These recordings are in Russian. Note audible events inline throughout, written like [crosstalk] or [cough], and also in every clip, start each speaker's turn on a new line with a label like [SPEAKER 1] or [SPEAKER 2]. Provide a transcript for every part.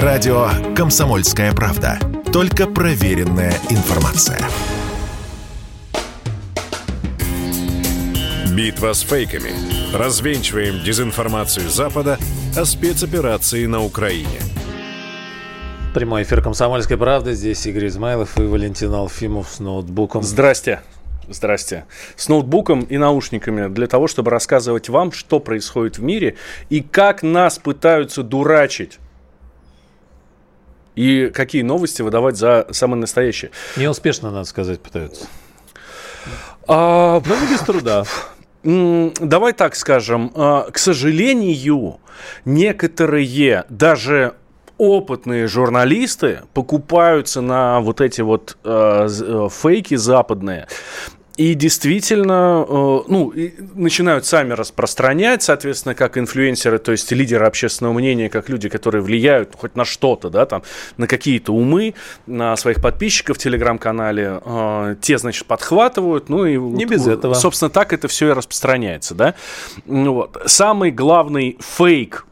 [SPEAKER 1] Радио «Комсомольская правда». Только проверенная информация.
[SPEAKER 2] Битва с фейками. Развенчиваем дезинформацию Запада о спецоперации на Украине.
[SPEAKER 3] Прямой эфир «Комсомольской правды». Здесь Игорь Измайлов и Валентин Алфимов с ноутбуком.
[SPEAKER 4] Здрасте. Здрасте. С ноутбуком и наушниками для того, чтобы рассказывать вам, что происходит в мире и как нас пытаются дурачить. И какие новости выдавать за самые настоящие.
[SPEAKER 3] Неуспешно, надо сказать, пытаются.
[SPEAKER 4] А, Но не без труда. Давай так скажем. А, к сожалению, некоторые даже опытные журналисты покупаются на вот эти вот э, э фейки западные и действительно, э, ну, начинают сами распространять, соответственно, как инфлюенсеры, то есть лидеры общественного мнения, как люди, которые влияют хоть на что-то, да, там, на какие-то умы, на своих подписчиков в телеграм-канале, э, те, значит, подхватывают, ну и...
[SPEAKER 3] Не без этого.
[SPEAKER 4] Собственно, так это все и распространяется, да. Вот. Самый главный фейк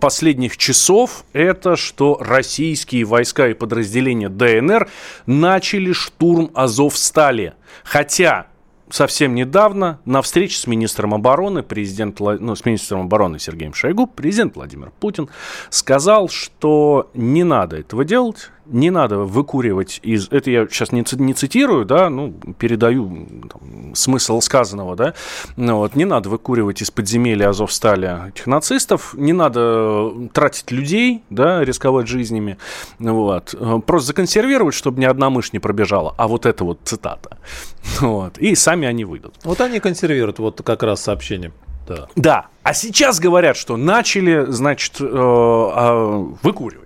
[SPEAKER 4] последних часов, это что российские войска и подразделения ДНР начали штурм Азовстали. Хотя совсем недавно на встрече с министром обороны, президент, ну, с министром обороны Сергеем Шойгу, президент Владимир Путин сказал, что не надо этого делать, не надо выкуривать из... Это я сейчас не, не цитирую, да, ну, передаю там, смысл сказанного, да. Ну, вот, не надо выкуривать из подземелья Азовстали этих нацистов, не надо тратить людей, да, рисковать жизнями, вот. Просто законсервировать, чтобы ни одна мышь не пробежала. А вот это вот цитата. [laughs] Вот. И сами они выйдут.
[SPEAKER 3] Вот они консервируют, вот как раз сообщение.
[SPEAKER 4] Да. да. А сейчас говорят, что начали, значит, э, э, выкуривать.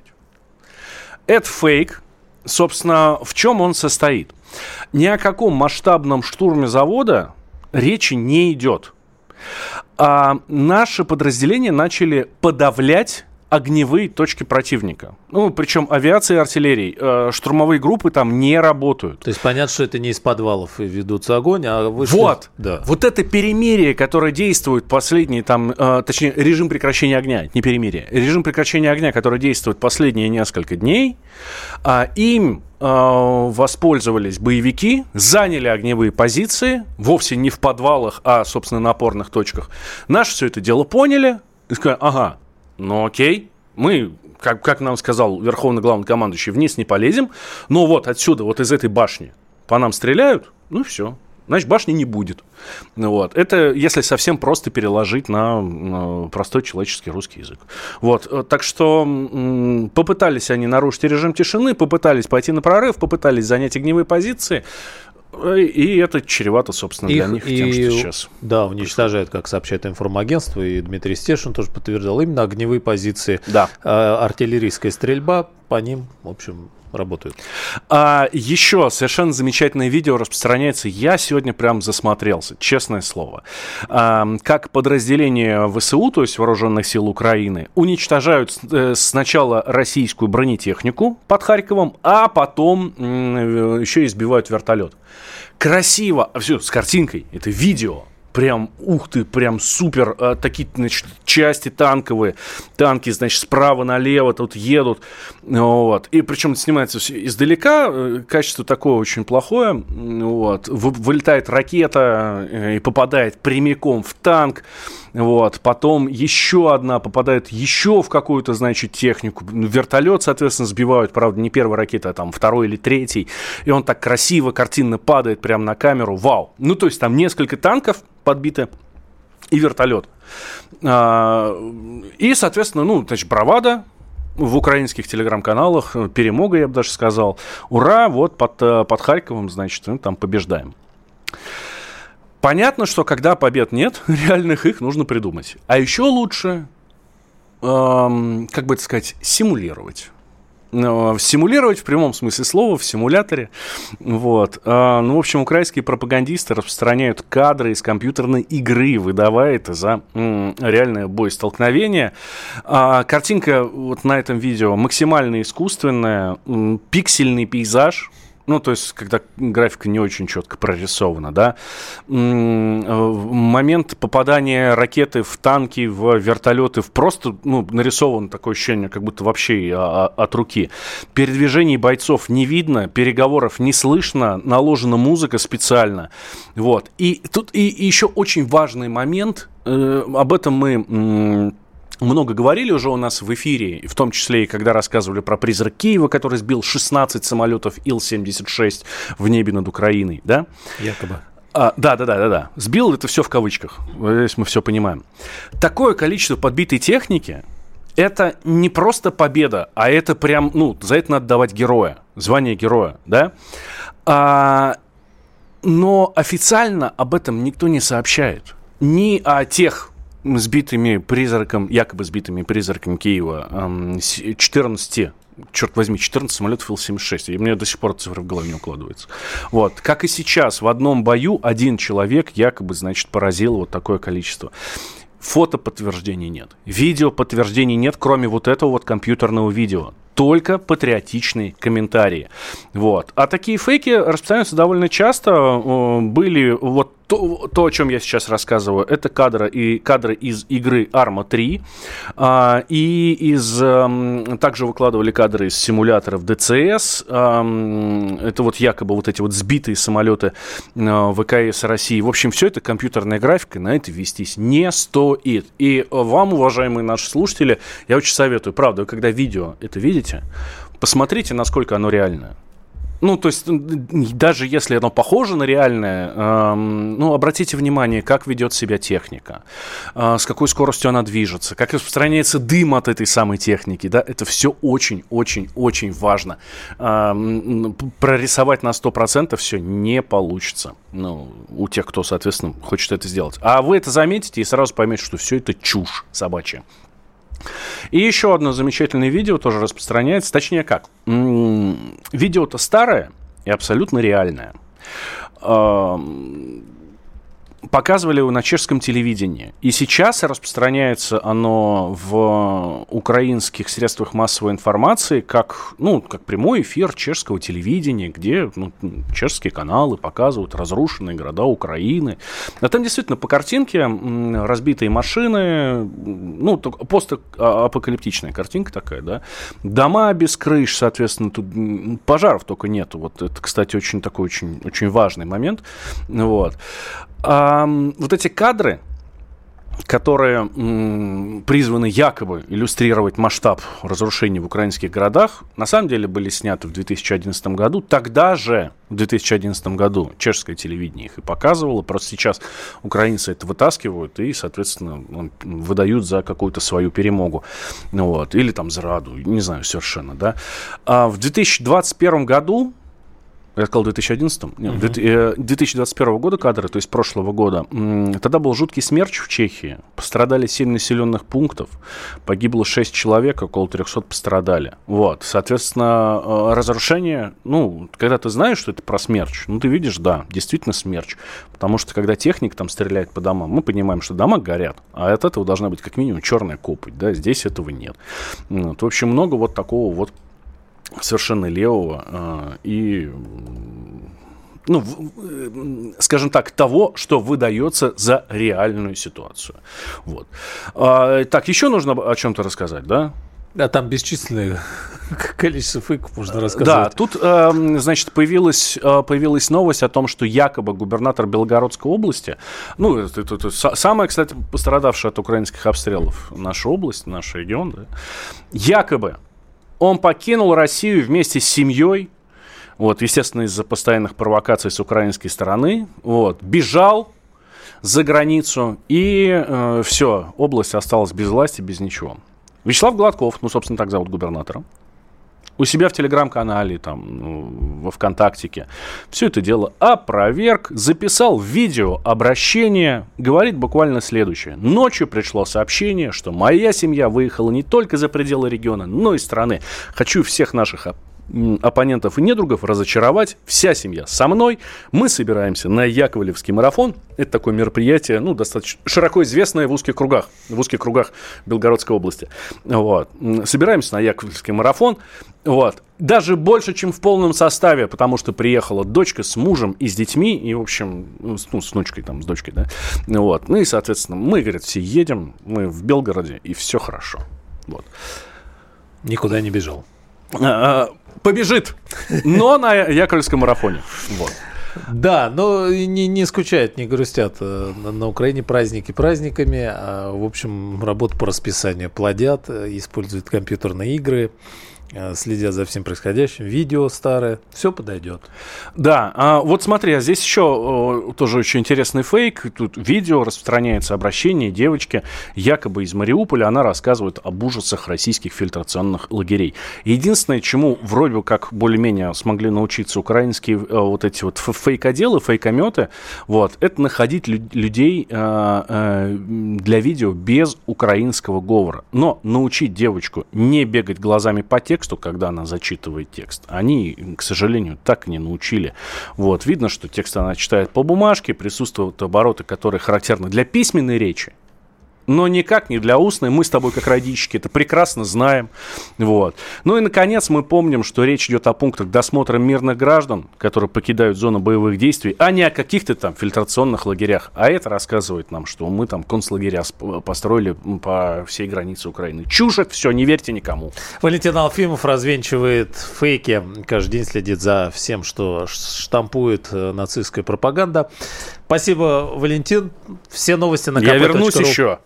[SPEAKER 4] Это фейк. Собственно, в чем он состоит? Ни о каком масштабном штурме завода речи не идет. А наши подразделения начали подавлять огневые точки противника. Ну, причем авиация и артиллерии. Э, штурмовые группы там не работают.
[SPEAKER 3] То есть понятно, что это не из подвалов и ведутся огонь, а
[SPEAKER 4] вышли... Вот! Да. Вот это перемирие, которое действует последние там... Э, точнее, режим прекращения огня, не перемирие. Режим прекращения огня, который действует последние несколько дней, э, им воспользовались боевики, заняли огневые позиции, вовсе не в подвалах, а, собственно, на опорных точках. Наши все это дело поняли и сказали, ага, ну окей, мы, как, как нам сказал верховный главнокомандующий, вниз не полезем, но вот отсюда, вот из этой башни по нам стреляют, ну все, значит, башни не будет. Вот. Это если совсем просто переложить на, простой человеческий русский язык. Вот. Так что попытались они нарушить режим тишины, попытались пойти на прорыв, попытались занять огневые позиции. И это чревато, собственно, для них
[SPEAKER 3] и,
[SPEAKER 4] тем, что сейчас.
[SPEAKER 3] Да, уничтожает, как сообщает информагентство, и Дмитрий Стешин тоже подтвердил, именно огневые позиции.
[SPEAKER 4] Да.
[SPEAKER 3] А, артиллерийская стрельба по ним, в общем, работают.
[SPEAKER 4] А, еще совершенно замечательное видео распространяется. Я сегодня прям засмотрелся, честное слово. А, как подразделение ВСУ, то есть Вооруженных сил Украины, уничтожают э, сначала российскую бронетехнику под Харьковом, а потом э, еще избивают вертолет. Красиво, все, с картинкой, это видео прям, ух ты, прям супер, а, такие, значит, части танковые, танки, значит, справа налево тут едут, вот, и причем снимается все издалека, э, качество такое очень плохое, вот, вылетает ракета э, и попадает прямиком в танк, вот. Потом еще одна попадает еще в какую-то, значит, технику. Вертолет, соответственно, сбивают, правда, не первая ракета, а там второй или третий. И он так красиво, картинно падает прямо на камеру. Вау! Ну, то есть там несколько танков подбиты и вертолет. А, и, соответственно, ну, значит, бравада, в украинских телеграм-каналах, перемога, я бы даже сказал. Ура, вот под, э, под Харьковом, значит, там побеждаем. Понятно, что когда побед нет, [laughs] реальных их нужно придумать. А еще лучше, эм, как бы это сказать, симулировать э, симулировать в прямом смысле слова, в симуляторе. Вот. А, ну, в общем, украинские пропагандисты распространяют кадры из компьютерной игры, выдавая это за реальное боестолкновение. А, картинка вот на этом видео максимально искусственная, пиксельный пейзаж, Ну, то есть, когда графика не очень четко прорисована, да. Момент попадания ракеты в танки, в вертолеты, в просто, ну, нарисовано такое ощущение, как будто вообще от руки. Передвижений бойцов не видно, переговоров не слышно, наложена музыка специально. Вот. И тут и, и еще очень важный момент, э, об этом мы много говорили уже у нас в эфире, в том числе и когда рассказывали про призрак Киева, который сбил 16 самолетов Ил-76 в небе над Украиной, да?
[SPEAKER 3] Якобы.
[SPEAKER 4] А, да, да, да, да, да. Сбил это все в кавычках. Здесь мы все понимаем. Такое количество подбитой техники, это не просто победа, а это прям, ну, за это надо давать героя, звание героя, да? А, но официально об этом никто не сообщает. Ни о тех сбитыми призраком, якобы сбитыми призраком Киева 14 черт возьми, 14 самолетов Ил-76. И мне до сих пор цифра в голове не укладывается. Вот. Как и сейчас, в одном бою один человек якобы, значит, поразил вот такое количество. Фото подтверждений нет. Видео подтверждений нет, кроме вот этого вот компьютерного видео только патриотичные комментарии. Вот. А такие фейки распространяются довольно часто. Были вот то, то, о чем я сейчас рассказываю, это кадры, и, кадры из игры Arma 3. А, и из, а, также выкладывали кадры из симуляторов DCS. А, это вот якобы вот эти вот сбитые самолеты а, ВКС России. В общем, все это компьютерная графика, на это вестись не стоит. И вам, уважаемые наши слушатели, я очень советую, правда, когда видео это видите, посмотрите, насколько оно реальное. Ну, то есть, даже если оно похоже на реальное, э, ну, обратите внимание, как ведет себя техника, э, с какой скоростью она движется, как распространяется дым от этой самой техники, да, это все очень-очень-очень важно. Э, прорисовать на 100% все не получится, ну, у тех, кто, соответственно, хочет это сделать. А вы это заметите и сразу поймете, что все это чушь собачья. И еще одно замечательное видео тоже распространяется. Точнее как? Видео-то старое и абсолютно реальное показывали его на чешском телевидении. И сейчас распространяется оно в украинских средствах массовой информации как, ну, как прямой эфир чешского телевидения, где ну, чешские каналы показывают разрушенные города Украины. А там действительно по картинке разбитые машины, ну, постапокалиптичная картинка такая, да. Дома без крыш, соответственно, тут пожаров только нету. Вот это, кстати, очень такой очень, очень важный момент. Вот. А, вот эти кадры, которые м, призваны якобы иллюстрировать масштаб разрушений в украинских городах, на самом деле были сняты в 2011 году. Тогда же, в 2011 году, чешское телевидение их и показывало. Просто сейчас украинцы это вытаскивают и, соответственно, выдают за какую-то свою перемогу. Вот. Или там за раду, не знаю совершенно. Да? А в 2021 году я сказал 2011? Нет, uh-huh. 2021 года кадры, то есть прошлого года. Тогда был жуткий смерч в Чехии. Пострадали 7 населенных пунктов. Погибло 6 человек, около 300 пострадали. Вот. Соответственно, э, разрушение, ну, когда ты знаешь, что это про смерч, ну, ты видишь, да, действительно смерч. Потому что, когда техник там стреляет по домам, мы понимаем, что дома горят. А от этого должна быть как минимум черная копоть, да, здесь этого нет. Вот. В общем, много вот такого вот совершенно левого э, и ну, э, скажем так, того, что выдается за реальную ситуацию. Вот. А, так, еще нужно о чем-то рассказать, да?
[SPEAKER 3] Да, там бесчисленное [laughs] количество фейков можно рассказать.
[SPEAKER 4] Да, тут, э, значит, появилась, э, появилась новость о том, что якобы губернатор Белгородской области, ну, это, это, это самая, кстати, пострадавшая от украинских обстрелов наша область, наш регион, да, якобы он покинул Россию вместе с семьей, вот, естественно, из-за постоянных провокаций с украинской стороны, вот, бежал за границу, и э, все, область осталась без власти, без ничего. Вячеслав Гладков, ну, собственно, так зовут губернатора, у себя в телеграм-канале, там, ну, во ВКонтактике. Все это дело опроверг, записал видео обращение, говорит буквально следующее. Ночью пришло сообщение, что моя семья выехала не только за пределы региона, но и страны. Хочу всех наших оппонентов и недругов разочаровать. Вся семья со мной. Мы собираемся на Яковлевский марафон. Это такое мероприятие, ну, достаточно широко известное в узких кругах, в узких кругах Белгородской области. Вот. Собираемся на Яковлевский марафон. Вот. Даже больше, чем в полном составе, потому что приехала дочка с мужем и с детьми, и, в общем, ну, с ну, внучкой, там, с дочкой, да. Вот. Ну и, соответственно, мы, говорят, все едем, мы в Белгороде, и все хорошо. Вот.
[SPEAKER 3] Никуда не бежал.
[SPEAKER 4] А, а, побежит, но на Яковлевском марафоне. Вот.
[SPEAKER 3] Да, но не, не скучают, не грустят. Э, на, на Украине праздники праздниками, а, в общем, работу по расписанию плодят, э, используют компьютерные игры. Э, следят за всем происходящим, видео старое, все подойдет.
[SPEAKER 4] Да, а вот смотри, а здесь еще тоже очень интересный фейк. Тут видео распространяется обращение девочки, якобы из Мариуполя. Она рассказывает об ужасах российских фильтрационных лагерей. Единственное, чему вроде как более-менее смогли научиться украинские э, вот эти вот фейкоделы, фейкометы, вот, это находить людей э, для видео без украинского говора. Но научить девочку не бегать глазами по тексту, тексту, когда она зачитывает текст, они, к сожалению, так не научили. Вот, видно, что текст она читает по бумажке, присутствуют обороты, которые характерны для письменной речи, но никак не для устной. Мы с тобой, как родички, это прекрасно знаем. Вот. Ну и, наконец, мы помним, что речь идет о пунктах досмотра мирных граждан, которые покидают зону боевых действий, а не о каких-то там фильтрационных лагерях. А это рассказывает нам, что мы там концлагеря построили по всей границе Украины. Чушь это все, не верьте никому.
[SPEAKER 3] Валентин Алфимов развенчивает фейки, каждый день следит за всем, что штампует э, нацистская пропаганда. Спасибо, Валентин. Все новости на
[SPEAKER 4] Я вернусь еще.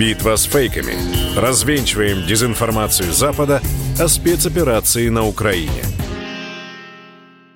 [SPEAKER 2] Битва с фейками. Развенчиваем дезинформацию Запада о спецоперации на Украине –